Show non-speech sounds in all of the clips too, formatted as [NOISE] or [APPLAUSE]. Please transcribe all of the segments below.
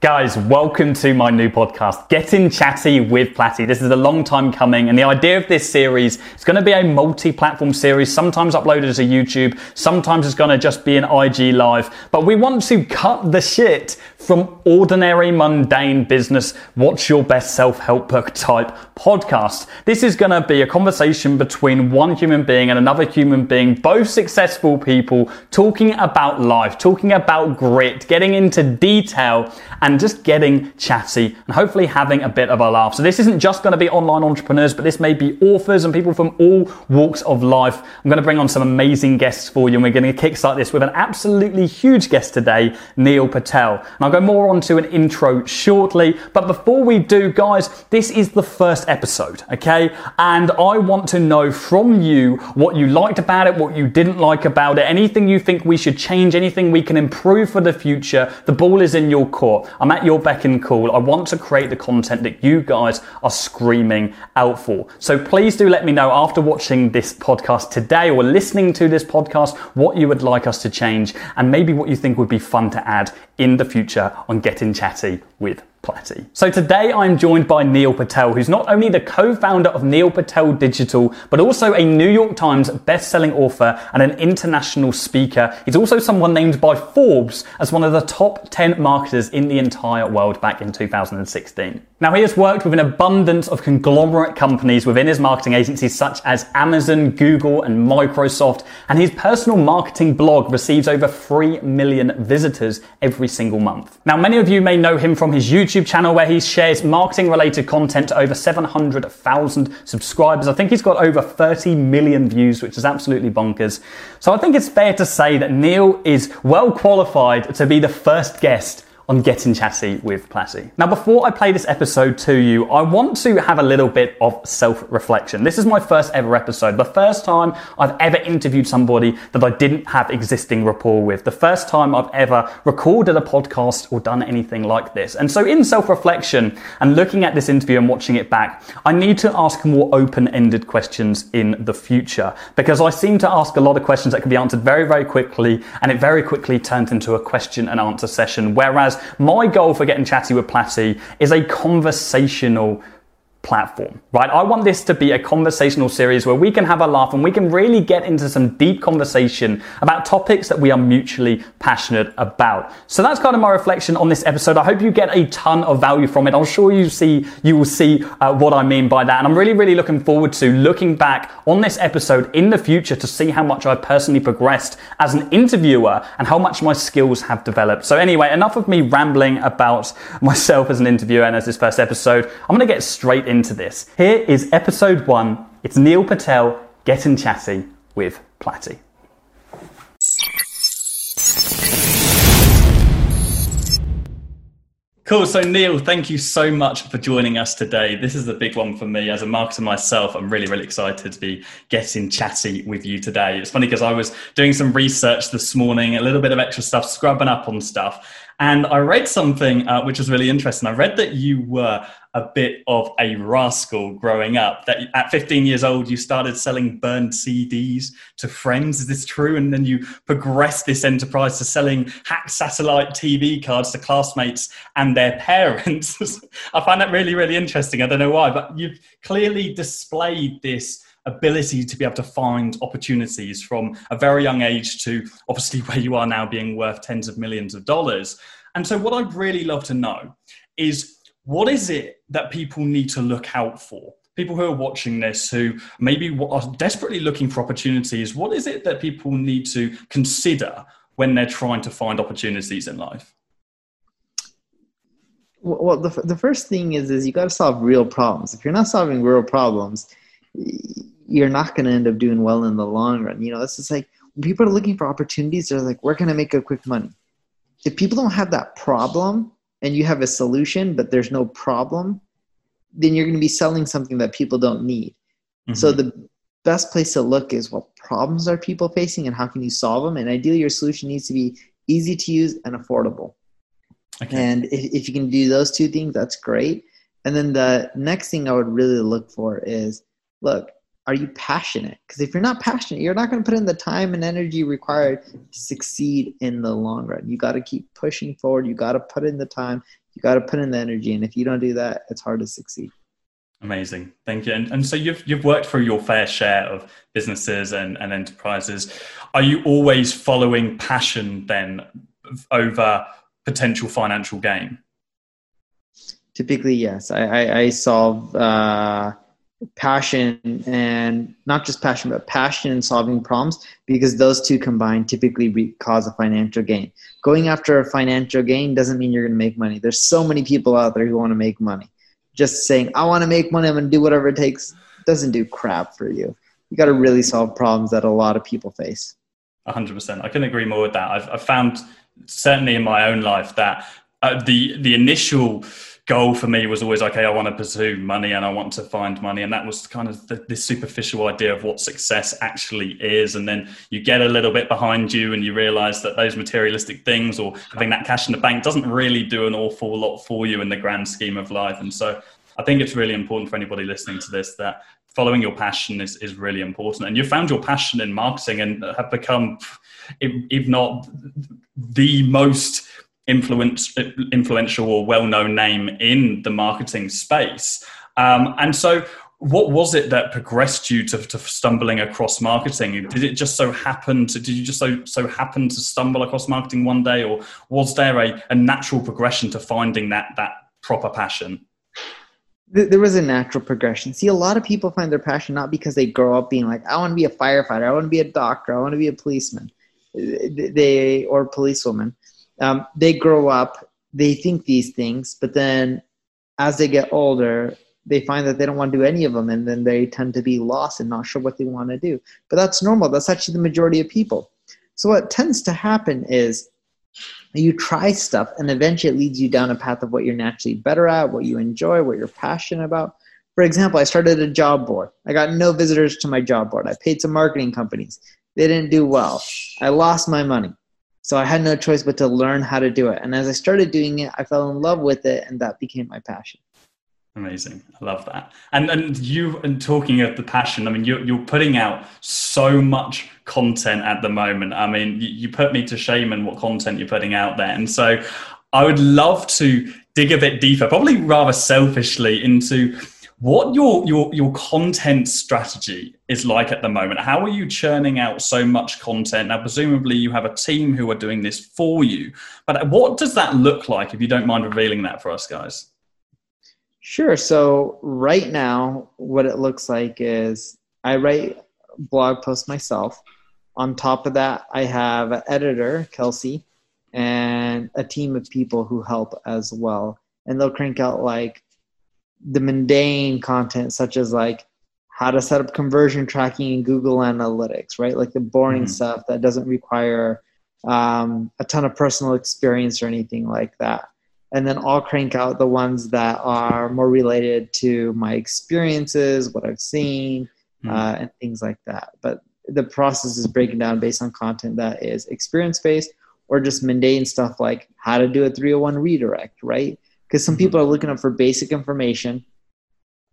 Guys, welcome to my new podcast, Getting Chatty with Platty. This is a long time coming, and the idea of this series is going to be a multi-platform series, sometimes uploaded to YouTube, sometimes it's going to just be an IG live, but we want to cut the shit from ordinary, mundane business, what's your best self-help book type podcast. This is going to be a conversation between one human being and another human being, both successful people, talking about life, talking about grit, getting into detail, and and just getting chatty and hopefully having a bit of a laugh. So this isn't just going to be online entrepreneurs, but this may be authors and people from all walks of life. I'm going to bring on some amazing guests for you and we're going to kickstart this with an absolutely huge guest today, Neil Patel. And I'll go more onto an intro shortly. But before we do, guys, this is the first episode, okay? And I want to know from you what you liked about it, what you didn't like about it, anything you think we should change, anything we can improve for the future. The ball is in your court. I'm at your beck and call. I want to create the content that you guys are screaming out for. So please do let me know after watching this podcast today or listening to this podcast what you would like us to change and maybe what you think would be fun to add in the future on Getting Chatty with Platty. So today I'm joined by Neil Patel, who's not only the co-founder of Neil Patel Digital, but also a New York Times best-selling author and an international speaker. He's also someone named by Forbes as one of the top 10 marketers in the entire world back in 2016. Now he has worked with an abundance of conglomerate companies within his marketing agencies such as Amazon, Google, and Microsoft, and his personal marketing blog receives over 3 million visitors every single month. Now many of you may know him from his YouTube channel where he shares marketing related content to over 700,000 subscribers. I think he's got over 30 million views, which is absolutely bonkers. So I think it's fair to say that Neil is well qualified to be the first guest on Getting Chatty with Platty. Now, before I play this episode to you, I want to have a little bit of self reflection. This is my first ever episode, the first time I've ever interviewed somebody that I didn't have existing rapport with, the first time I've ever recorded a podcast or done anything like this. And so, in self reflection and looking at this interview and watching it back, I need to ask more open ended questions in the future because I seem to ask a lot of questions that can be answered very, very quickly, and it very quickly turns into a question and answer session. Whereas my goal for getting chatty with Platty is a conversational platform, right? I want this to be a conversational series where we can have a laugh and we can really get into some deep conversation about topics that we are mutually passionate about. So that's kind of my reflection on this episode. I hope you get a ton of value from it. I'm sure you see, you will see uh, what I mean by that. And I'm really, really looking forward to looking back on this episode in the future to see how much I personally progressed as an interviewer and how much my skills have developed. So anyway, enough of me rambling about [LAUGHS] myself as an interviewer and as this first episode. I'm going to get straight into this. Here is episode one. It's Neil Patel getting chatty with Platty. Cool. So, Neil, thank you so much for joining us today. This is a big one for me as a marketer myself. I'm really, really excited to be getting chatty with you today. It's funny because I was doing some research this morning, a little bit of extra stuff, scrubbing up on stuff. And I read something uh, which was really interesting. I read that you were a bit of a rascal growing up, that at 15 years old, you started selling burned CDs to friends. Is this true? And then you progressed this enterprise to selling hacked satellite TV cards to classmates and their parents. [LAUGHS] I find that really, really interesting. I don't know why, but you've clearly displayed this ability to be able to find opportunities from a very young age to obviously [LAUGHS] where you are now being worth tens of millions of dollars. And so, what I'd really love to know is what is it that people need to look out for? People who are watching this, who maybe are desperately looking for opportunities, what is it that people need to consider when they're trying to find opportunities in life? Well, the, the first thing is is you got to solve real problems. If you're not solving real problems, you're not going to end up doing well in the long run. You know, it's just like when people are looking for opportunities, they're like, where can I make a quick money? If people don't have that problem and you have a solution, but there's no problem, then you're going to be selling something that people don't need. Mm-hmm. So the best place to look is what problems are people facing and how can you solve them? And ideally, your solution needs to be easy to use and affordable. Okay. And if, if you can do those two things, that's great. And then the next thing I would really look for is look, are you passionate? Because if you're not passionate, you're not going to put in the time and energy required to succeed in the long run. You got to keep pushing forward. You got to put in the time. You got to put in the energy, and if you don't do that, it's hard to succeed. Amazing, thank you. And, and so you've you've worked through your fair share of businesses and, and enterprises. Are you always following passion then over potential financial gain? Typically, yes. I, I, I solve uh, passion and not just passion, but passion and solving problems because those two combined typically re- cause a financial gain. Going after a financial gain doesn't mean you're going to make money. There's so many people out there who want to make money. Just saying, I want to make money, I'm going to do whatever it takes, doesn't do crap for you. You got to really solve problems that a lot of people face. 100%. I can agree more with that. I've, I've found, certainly in my own life, that uh, the, the initial goal for me was always okay i want to pursue money and i want to find money. And that was kind of the, this superficial idea of what success actually is. And then you get a little bit behind you and you realize that those materialistic things or having that cash in the bank doesn't really do an awful lot for you in the grand scheme of life. And so i think it's really important for anybody listening to this that following your passion is, is really important. And you found your passion in marketing and have become if not the most influence, influential or well-known name in the marketing space. Um, and so, what was it that progressed you to, to, stumbling across marketing? Did it just so happen to? Did you just so so happen to stumble across marketing one day, or was there a, a natural progression to finding that that proper passion? There was a natural progression. See, a lot of people find their passion not because they grow up being like, "I want to be a firefighter," "I want to be a doctor," "I want to be a policeman," they or policewoman um, they grow up, they think these things, but then as they get older, they find that they don't want to do any of them, and then they tend to be lost and not sure what they want to do. But that's normal. That's actually the majority of people. So what tends to happen is you try stuff, and eventually it leads you down a path of what you're naturally better at, what you enjoy, what you're passionate about. For example, I started a job board. I got no visitors to my job board. I paid some marketing companies. They didn't do well. I lost my money. So I had no choice but to learn how to do it. And as I started doing it, I fell in love with it, and that became my passion. Amazing. I love that. And and you and talking of the passion, I mean, you're you're putting out so much content at the moment. I mean, you, you put me to shame in what content you're putting out there. And so I would love to dig a bit deeper, probably rather selfishly, into what your your your content strategy is like at the moment? How are you churning out so much content? Now presumably you have a team who are doing this for you but what does that look like if you don't mind revealing that for us guys? Sure. So right now what it looks like is i write blog posts myself. On top of that i have an editor kelsey and a team of people who help as well. And they'll crank out like the mundane content such as like how to set up conversion tracking in Google Analytics, right? Like the boring mm-hmm. stuff that doesn't require um, a ton of personal experience or anything like that. And then I'll crank out the ones that are more related to my experiences, what I've seen, mm-hmm. uh, and things like that. But the process is breaking down based on content that is experience based or just mundane stuff like how to do a 301 redirect, right? Because some mm-hmm. people are looking up for basic information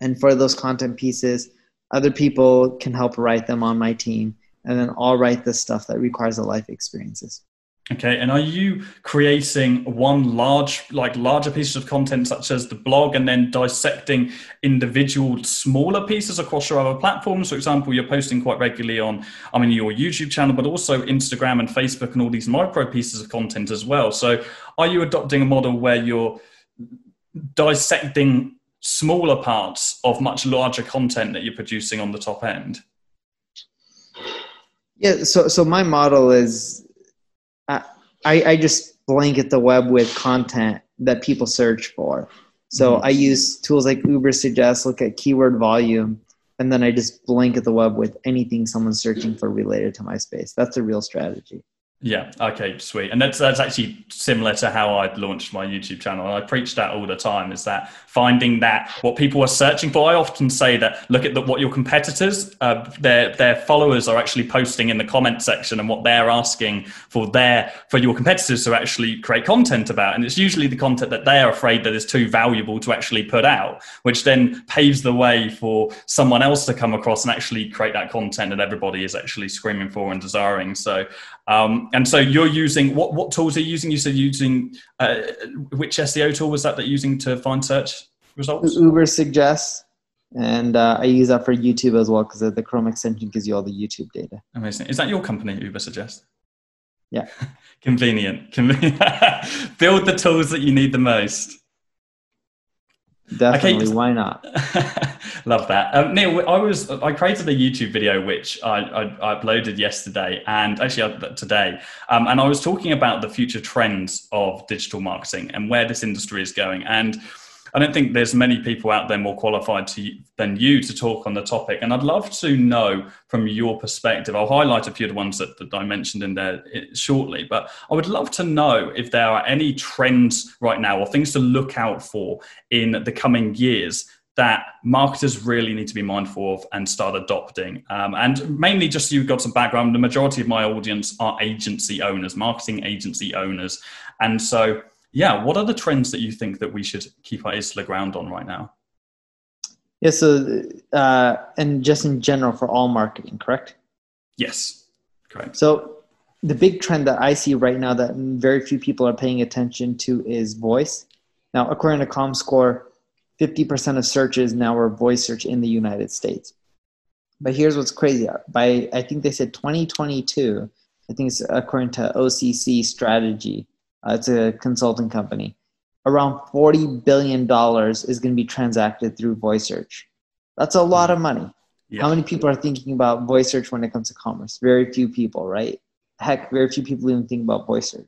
and for those content pieces other people can help write them on my team and then i'll write the stuff that requires the life experiences. Okay and are you creating one large like larger pieces of content such as the blog and then dissecting individual smaller pieces across your other platforms? For example you're posting quite regularly on i mean your youtube channel but also instagram and facebook and all these micro pieces of content as well. So are you adopting a model where you're dissecting smaller parts of much larger content that you're producing on the top end? Yeah, so so my model is I I just blanket the web with content that people search for. So mm-hmm. I use tools like Ubersuggest, look at keyword volume, and then I just blanket the web with anything someone's searching for related to my space. That's a real strategy. Yeah. Okay. Sweet. And that's that's actually similar to how I launched my YouTube channel. And I preach that all the time. Is that finding that what people are searching for? I often say that look at the, what your competitors, uh, their their followers are actually posting in the comment section, and what they're asking for their for your competitors to actually create content about. And it's usually the content that they are afraid that is too valuable to actually put out, which then paves the way for someone else to come across and actually create that content that everybody is actually screaming for and desiring. So Um, and so you're using what what tools are you using? You said using uh, which SEO tool was that that you're using to find search results? Ubersuggest, and uh, I use that for YouTube as well because the Chrome extension gives you all the YouTube data. Amazing. Is that your company, Uber Ubersuggest? Yeah. [LAUGHS] Convenient. Convenient. [LAUGHS] Build the tools that you need the most. Definitely. Why not? [LAUGHS] Love that. Um, Neil, I was I created a YouTube video which I, I, I uploaded yesterday and actually uh, today, um, and I was talking about the future trends of digital marketing and where this industry is going. And I don't think there's many people out there more qualified to, than you to talk on the topic. And I'd love to know from your perspective. I'll highlight a few of the ones that, that I mentioned in there eh, shortly, but I would love to know if there are any trends right now or things to look out for in the coming years that marketers really need to be mindful of and start adopting. Um, and mainly, just so you've got some background, the majority of my audience are agency owners, marketing agency owners. And so, yeah, what are the trends that you think that we should keep our ears to the ground on right now? Yeah, so uh, and just in general for all marketing, correct? Yes, correct. So the big trend that I see right now that very few people are paying attention to is voice. Now, according to ComScore, 50% of searches now are voice search in the United States. But here's what's crazy. By I think they said 2022, I think it's according to OCC Strategy, uh, it's a consulting company. Around $40 billion is going to be transacted through voice search. That's a lot of money. Yeah. How many people are thinking about voice search when it comes to commerce? Very few people, right? Heck, very few people even think about voice search.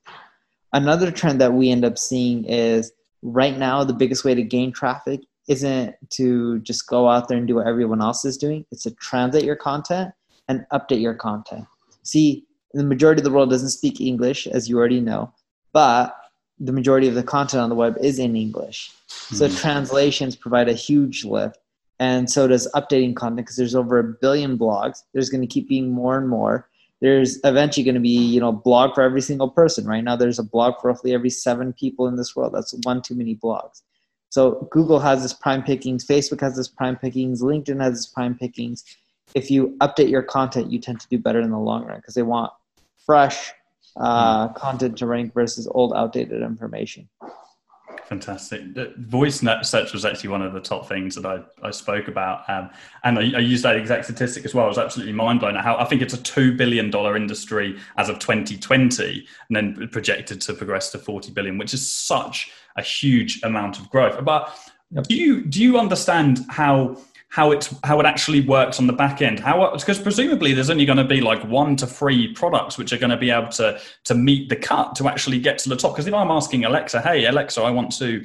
Another trend that we end up seeing is right now the biggest way to gain traffic isn't to just go out there and do what everyone else is doing. It's to translate your content and update your content. See, the majority of the world doesn't speak English, as you already know but the majority of the content on the web is in English. So mm-hmm. translations provide a huge lift. And so does updating content because there's over a billion blogs. There's going to keep being more and more. There's eventually going to be, you know, a blog for every single person. Right now, there's a blog for roughly every seven people in this world. That's one too many blogs. So Google has this prime pickings, Facebook has this prime pickings, LinkedIn has this prime pickings. If you update your content, you tend to do better in the long run because they want fresh, uh, content to rank versus old outdated information. Fantastic. The voice search was actually one of the top things that i, I spoke about um, and I, I, used that exact statistic as well. I was absolutely mind blown at how i think it's a $2 billion industry as of 2020 and then projected to progress to 40 billion which is such a huge amount of growth. But do you do you understand how how it how it actually works on the back end. How because presumably there's only going to be like one to three products which are going to be able to to meet the cut to actually get to the top. Because if I'm asking Alexa, hey Alexa, I want to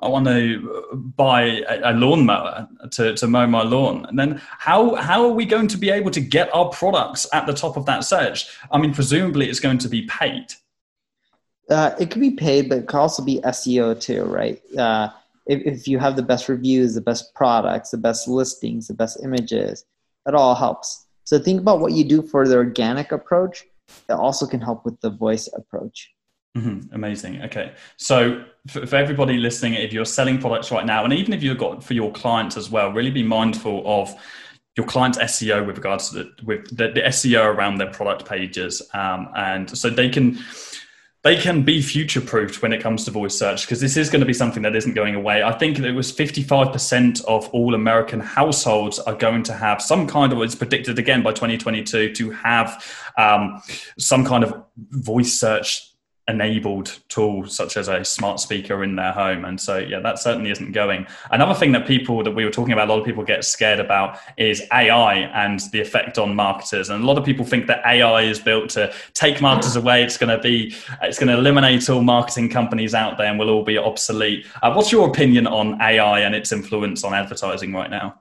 I want to buy a, lawnmower to, to mow my lawn. And then how how are we going to be able to get our products at the top of that search? I mean, presumably it's going to be paid. Uh, it could be paid, but it could also be SEO too, right? Uh, if, if you have the best reviews, the best products, the best listings, the best images, it all helps. So think about what you do for the organic approach. It also can help with the voice approach. Mm-hmm. Amazing. Okay. So for, for, everybody listening, if you're selling products right now, and even if you've got for your clients as well, really be mindful of your client's SEO with regards to the, with the, the SEO around their product pages, um, and so they can they can be future proofed when it comes to voice search because this is going to be something that isn't going away. I think it was 55% of all American households are going to have some kind of, it's predicted again by 2022 to have um, some kind of voice search enabled tool such as a smart speaker in their home. And so yeah that certainly isn't going. Another thing that people that we were talking about a lot of people get scared about is ai and the effect on marketers. And a lot of people think that ai is built to take marketers away. It's going to be it's going to eliminate all marketing companies out there and we'll all be obsolete. Uh, what's your opinion on ai and its influence on advertising right now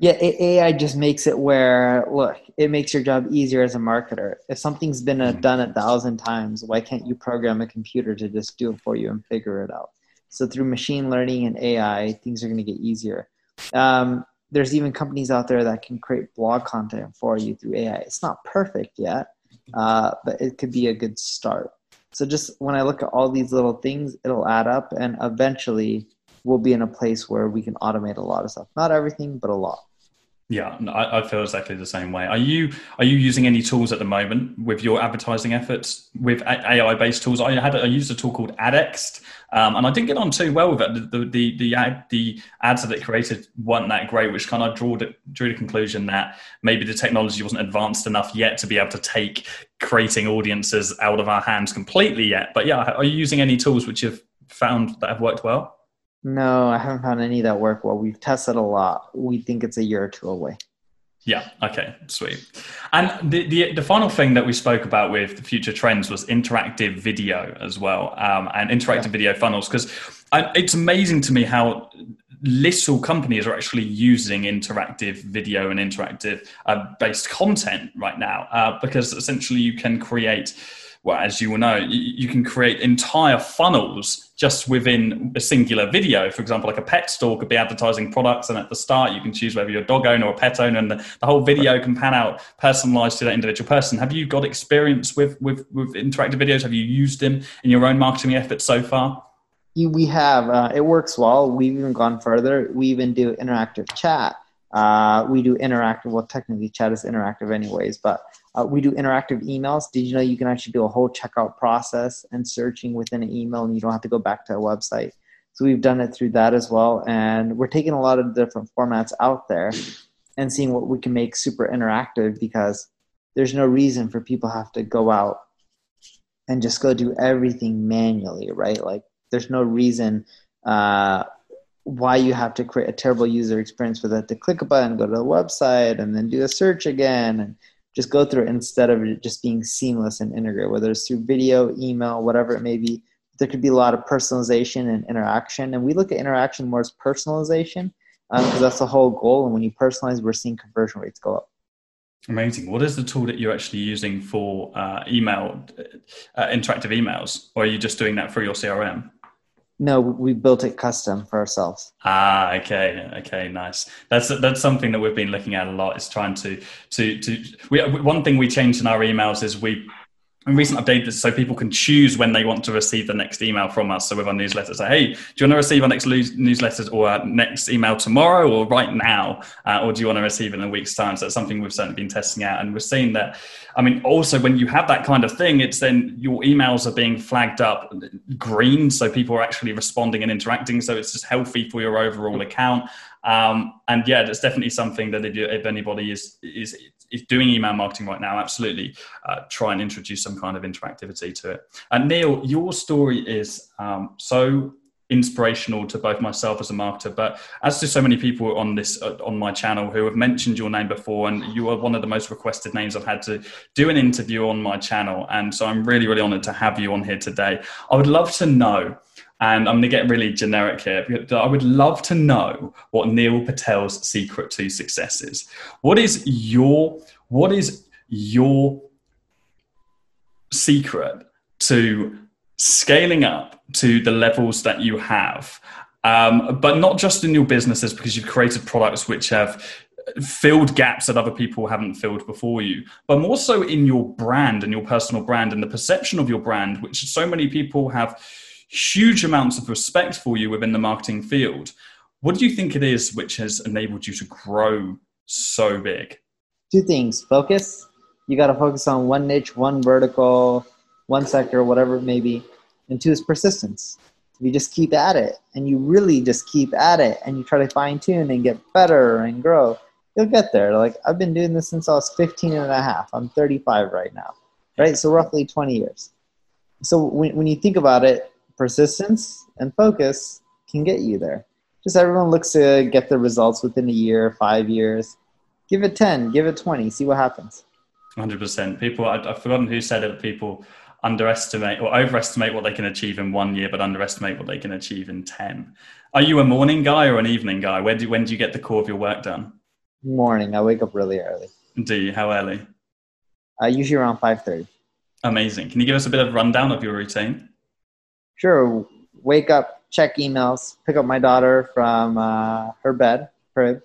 yeah, AI just makes it where look, it makes your job easier as a marketer. If something's been uh, mm-hmm. done a thousand times, why can't you program a computer to just do it for you and figure it out? So through machine learning and AI, things are going to get easier. Um, there's even companies out there that can create blog content for you through AI. It's not perfect yet, uh, but it could be a good start. So just when I look at all these little things, it'll add up, and eventually we'll be in a place where we can automate a lot of stuff. Not everything, but a lot. Yeah, I, I, feel exactly the same way. Are you are you using any tools at the moment with your advertising efforts with AI based tools? I had I used a tool called Adext, um, and I didn't get on too well with it. The the the, ad, the ads that it created weren't that great, which kind of drew the, drew the conclusion that maybe the technology wasn't advanced enough yet to be able to take creating audiences out of our hands completely yet. But yeah, are you using any tools which you've found that have worked well? No, I haven't found any that work well. We've tested a lot. We think it's a year or two away. Yeah. Okay. Sweet. And the, the, the final thing that we spoke about with the future trends was interactive video as well, um, and interactive yeah. video funnels. Because it's amazing to me how little companies are actually using interactive video and interactive uh, based content right now, uh, because essentially you can create well, as you will know, you, can create entire funnels just within a singular video. For example, like a pet store could be advertising products, and at the start, you can choose whether you're a dog owner or a pet owner, and the, the whole video can pan out personalized to that individual person. Have you got experience with, with, with interactive videos? Have you used them in your own marketing efforts so far? We have. Uh, it works well. We've even gone further. We even do interactive chat. Uh, we do interactive. Well, technically, chat is interactive, anyways, but uh, we do interactive emails. Did you know you can actually do a whole checkout process and searching within an email, and you don't have to go back to a website? So we've done it through that as well, and we're taking a lot of different formats out there and seeing what we can make super interactive because there's no reason for people have to go out and just go do everything manually, right? Like there's no reason uh, why you have to create a terrible user experience for that to click a button, go to the website, and then do a search again, and just go through it instead of it just being seamless and integrated, whether it's through video, email, whatever it may be. There could be a lot of personalization and interaction. And we look at interaction more as personalization because um, that's the whole goal. And when you personalize, we're seeing conversion rates go up. Amazing. What is the tool that you're actually using for uh, email, uh, interactive emails? Or are you just doing that through your CRM? No, we built it custom for ourselves. Ah, okay, okay, nice. That's that's something that we've been looking at a lot. Is trying to to to. We, one thing we changed in our emails is we recent update this so people can choose when they want to receive the next email from us. So with our newsletter, say, hey, do you want to receive our next newsletters or our next email tomorrow or right now, uh, or do you want to receive it in a week's time? So that's something we've certainly been testing out, and we're seeing that. I mean, also when you have that kind of thing, it's then your emails are being flagged up green, so people are actually responding and interacting. So it's just healthy for your overall account. Um, and yeah, that's definitely something that if, you, if anybody is is is doing email marketing right now, absolutely uh, try and introduce some kind of interactivity to it. And Neil, your story is um, so inspirational to both myself as a marketer, but as to so many people on this uh, on my channel who have mentioned your name before, and you are one of the most requested names I've had to do an interview on my channel, and so I'm really really honoured to have you on here today. I would love to know. And I'm going to get really generic here. I would love to know what Neil Patel's secret to success is. What is your what is your secret to scaling up to the levels that you have? Um, but not just in your businesses because you've created products which have filled gaps that other people haven't filled before you, but more so in your brand and your personal brand and the perception of your brand, which so many people have huge amounts of respect for you within the marketing field. What do you think it is which has enabled you to grow so big? Two things focus. You got to focus on one niche, one vertical, one sector, whatever it may be. And two is persistence. You just keep at it and you really just keep at it and you try to fine tune and get better and grow, you'll get there. Like I've been doing this since I was 15 and a half. I'm 35 right now, right? So roughly 20 years. So when, when you think about it, persistence and focus can get you there. Just everyone looks to get the results within a year, five years. Give it 10, give it 20, see what happens. 100%. People, I, I've forgotten who said it, people underestimate or overestimate what they can achieve in one year, but underestimate what they can achieve in 10. Are you a morning guy or an evening guy? When do, when do you get the core of your work done? Morning. I wake up really early. Do you? How early? Uh, usually around 5.30. Amazing. Can you give us a bit of rundown of your routine? Sure, wake up, check emails, pick up my daughter from uh, her bed, crib.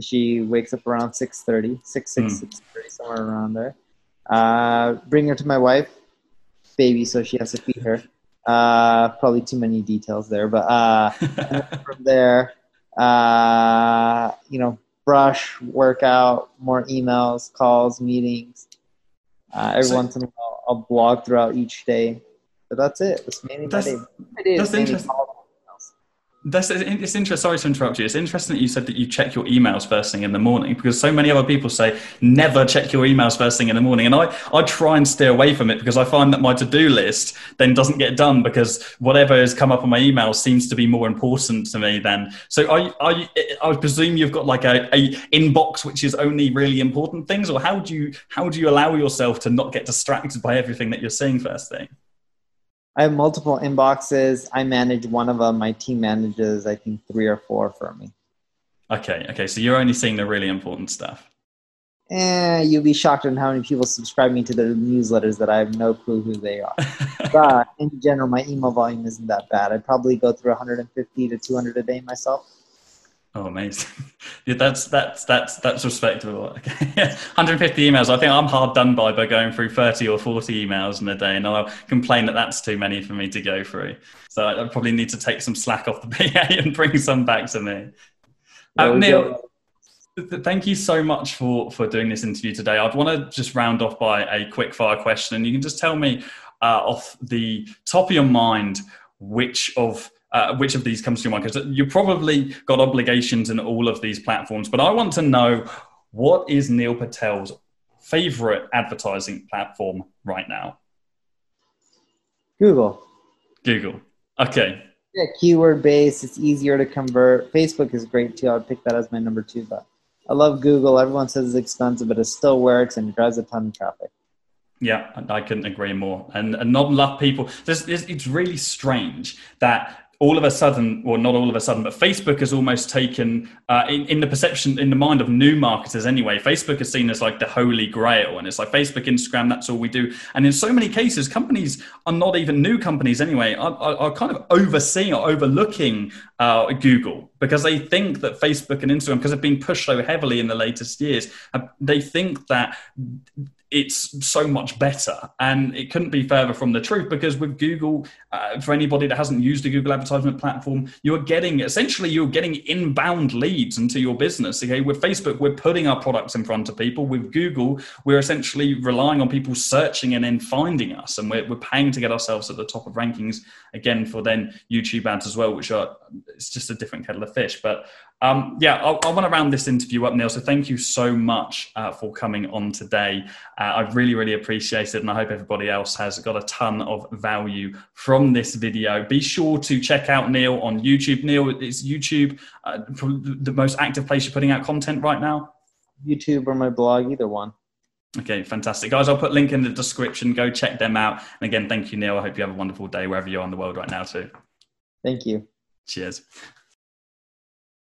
She wakes up around 6.30, 6, 6, mm. 6.30, somewhere around there. Uh, bring her to my wife, baby, so she has to feed her. Uh, probably too many details there, but uh, [LAUGHS] from there, uh, you know, brush, workout, more emails, calls, meetings. Uh, every So- once in a while, I'll blog throughout each day. But that's it. That's mainly That's- day. My that's mainly interesting. calls. That's it's interesting. Sorry to interrupt you. It's interesting that you said that you check your emails first thing in the morning because so many other people say never check your emails first thing in the morning, and I I try and steer away from it because I find that my to do list then doesn't get done because whatever has come up on my email seems to be more important to me than. So I I I presume you've got like a, a inbox which is only really important things, or how do you how do you allow yourself to not get distracted by everything that you're seeing first thing? I have multiple inboxes. I manage one of them. My team manages, I think, three or four for me. Okay, okay. So you're only seeing the really important stuff. Eh, you'll be shocked on how many people subscribe me to their newsletters that I have no clue who they are. but in general, my email volume isn't that bad. I probably go through 150 to 200 a day myself. Oh, amazing! [LAUGHS] Yeah, that's that's that's that's respectable. [LAUGHS] Okay, 150 emails. I think I'm hard done by by going through 30 or 40 emails in a day, and I'll complain that that's too many for me to go through. So I I probably need to take some slack off the [LAUGHS] PA and bring some back to me. There Neil. Th- Thank you so much for for doing this interview today. I'd want to just round off by a quick fire question, and you can just tell me uh, off the top of your mind which of uh, which of these comes to your mind because you probably got obligations in all of these platforms. But I want to know what is Neil Patel's favorite advertising platform right now? Google. Google. Okay. Yeah, keyword based. It's easier to convert. Facebook is great too. I'd pick that as my number two, but I love Google. Everyone says it's expensive, but it still works and drives a ton of traffic. Yeah, I couldn't agree more. And, and not enough people. There's, there's, it's really strange that all of a sudden, well, not all of a sudden, but Facebook has almost taken, uh, in, in the perception, in the mind of new marketers anyway, Facebook is seen as like the holy grail. And it's like Facebook, Instagram, that's all we do. And in so many cases, companies are not even new companies anyway, are, are, are kind of overseeing or overlooking uh, Google because they think that Facebook and Instagram, because they've been pushed so heavily in the latest years, uh, they think that it's so much better. And it couldn't be further from the truth because with google uh, for anybody that hasn't used a google advertisement platform you're getting essentially you're getting inbound leads into your business okay? With facebook we're putting our products in front of people. With google we're essentially relying on people searching and then finding us. And we're, we're paying to get ourselves at the top of rankings again for then youtube ads as well which are it's just a different kettle of fish. But um, yeah, I, I want to round this interview up, Neil. So thank you so much uh, for coming on today. Uh, I really, really appreciate it, and I hope everybody else has got a ton of value from this video. Be sure to check out Neil on YouTube. Neil, is YouTube uh, the most active place you're putting out content right now? YouTube or my blog, either one. Okay, fantastic. Guys, I'll put link in the description. Go check them out. And again, thank you, Neil. I hope you have a wonderful day wherever you are in the world right now, too. Thank you. Cheers.